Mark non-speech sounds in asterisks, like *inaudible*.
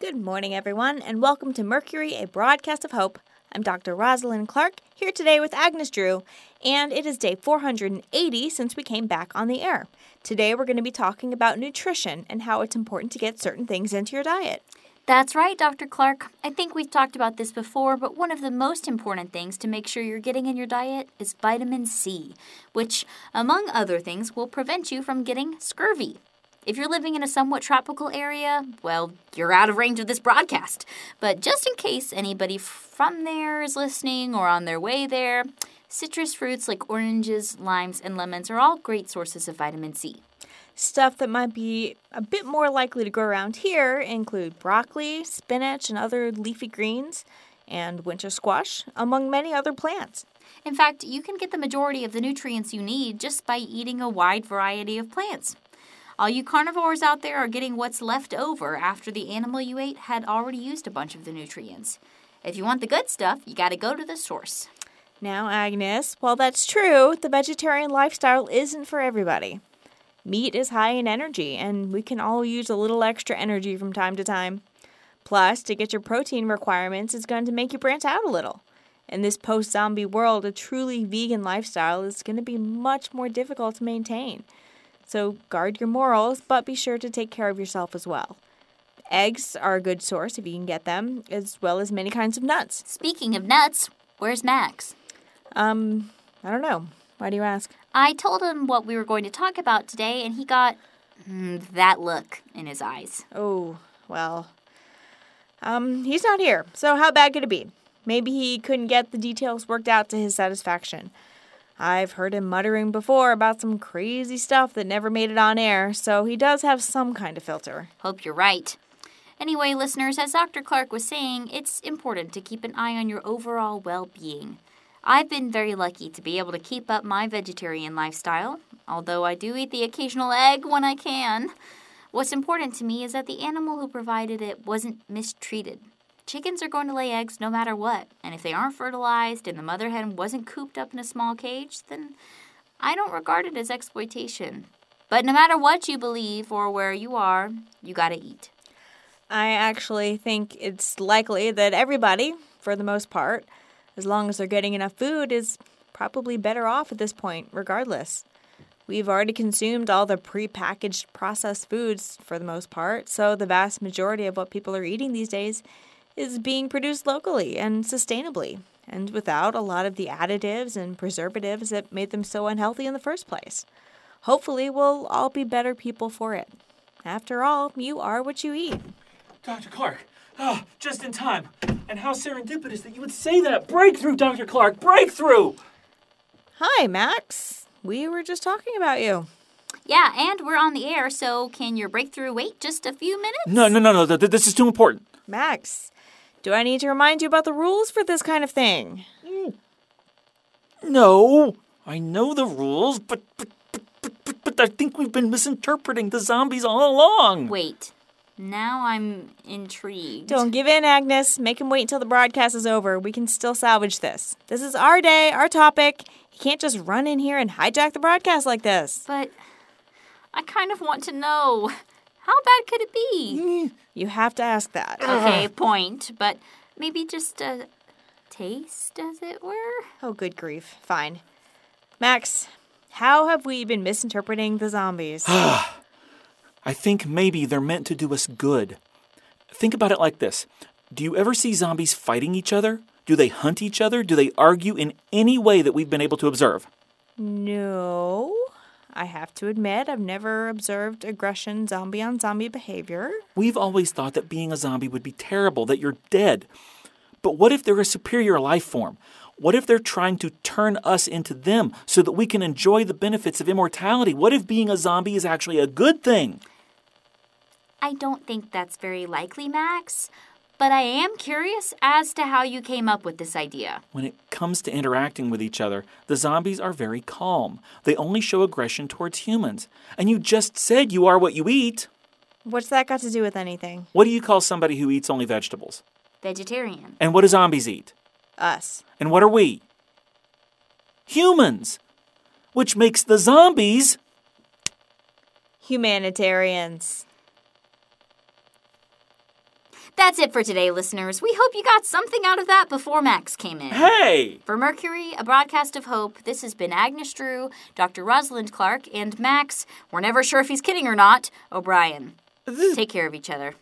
Good morning, everyone, and welcome to Mercury, a broadcast of hope. I'm Dr. Rosalind Clark, here today with Agnes Drew, and it is day 480 since we came back on the air. Today, we're going to be talking about nutrition and how it's important to get certain things into your diet. That's right, Dr. Clark. I think we've talked about this before, but one of the most important things to make sure you're getting in your diet is vitamin C, which, among other things, will prevent you from getting scurvy. If you're living in a somewhat tropical area, well, you're out of range of this broadcast. But just in case anybody from there is listening or on their way there, citrus fruits like oranges, limes, and lemons are all great sources of vitamin C. Stuff that might be a bit more likely to grow around here include broccoli, spinach, and other leafy greens, and winter squash, among many other plants. In fact, you can get the majority of the nutrients you need just by eating a wide variety of plants. All you carnivores out there are getting what's left over after the animal you ate had already used a bunch of the nutrients. If you want the good stuff, you gotta go to the source. Now, Agnes, while that's true, the vegetarian lifestyle isn't for everybody. Meat is high in energy, and we can all use a little extra energy from time to time. Plus, to get your protein requirements is going to make you branch out a little. In this post zombie world, a truly vegan lifestyle is going to be much more difficult to maintain. So guard your morals, but be sure to take care of yourself as well. Eggs are a good source if you can get them, as well as many kinds of nuts. Speaking of nuts, where's Max? Um, I don't know. Why do you ask? I told him what we were going to talk about today, and he got mm, that look in his eyes. Oh, well. Um, he's not here, so how bad could it be? Maybe he couldn't get the details worked out to his satisfaction. I've heard him muttering before about some crazy stuff that never made it on air, so he does have some kind of filter. Hope you're right. Anyway, listeners, as Dr. Clark was saying, it's important to keep an eye on your overall well being. I've been very lucky to be able to keep up my vegetarian lifestyle, although I do eat the occasional egg when I can. What's important to me is that the animal who provided it wasn't mistreated. Chickens are going to lay eggs no matter what, and if they aren't fertilized and the mother hen wasn't cooped up in a small cage, then I don't regard it as exploitation. But no matter what you believe or where you are, you gotta eat. I actually think it's likely that everybody, for the most part, as long as they're getting enough food, is probably better off at this point, regardless. We've already consumed all the prepackaged processed foods for the most part, so the vast majority of what people are eating these days is being produced locally and sustainably, and without a lot of the additives and preservatives that made them so unhealthy in the first place. Hopefully, we'll all be better people for it. After all, you are what you eat. Dr. Clark, oh, just in time. And how serendipitous that you would say that. Breakthrough, Dr. Clark, breakthrough! Hi, Max. We were just talking about you. Yeah, and we're on the air, so can your breakthrough wait just a few minutes? No, no, no, no. th- th- This is too important. Max, do I need to remind you about the rules for this kind of thing? Mm. No, I know the rules, but but, but, but, but, but I think we've been misinterpreting the zombies all along. Wait, now I'm intrigued. Don't give in, Agnes. Make him wait until the broadcast is over. We can still salvage this. This is our day, our topic. He can't just run in here and hijack the broadcast like this. But I kind of want to know. How bad could it be? Mm, you have to ask that. Okay, uh-huh. point, but maybe just a taste, as it were? Oh, good grief. Fine. Max, how have we been misinterpreting the zombies? *sighs* I think maybe they're meant to do us good. Think about it like this Do you ever see zombies fighting each other? Do they hunt each other? Do they argue in any way that we've been able to observe? no. I have to admit, I've never observed aggression, zombie on zombie behavior. We've always thought that being a zombie would be terrible, that you're dead. But what if they're a superior life form? What if they're trying to turn us into them so that we can enjoy the benefits of immortality? What if being a zombie is actually a good thing? I don't think that's very likely, Max. But I am curious as to how you came up with this idea. When it comes to interacting with each other, the zombies are very calm. They only show aggression towards humans. And you just said you are what you eat. What's that got to do with anything? What do you call somebody who eats only vegetables? Vegetarian. And what do zombies eat? Us. And what are we? Humans. Which makes the zombies. Humanitarians. That's it for today, listeners. We hope you got something out of that before Max came in. Hey! For Mercury, a broadcast of hope, this has been Agnes Drew, Dr. Rosalind Clark, and Max, we're never sure if he's kidding or not, O'Brien. Take care of each other.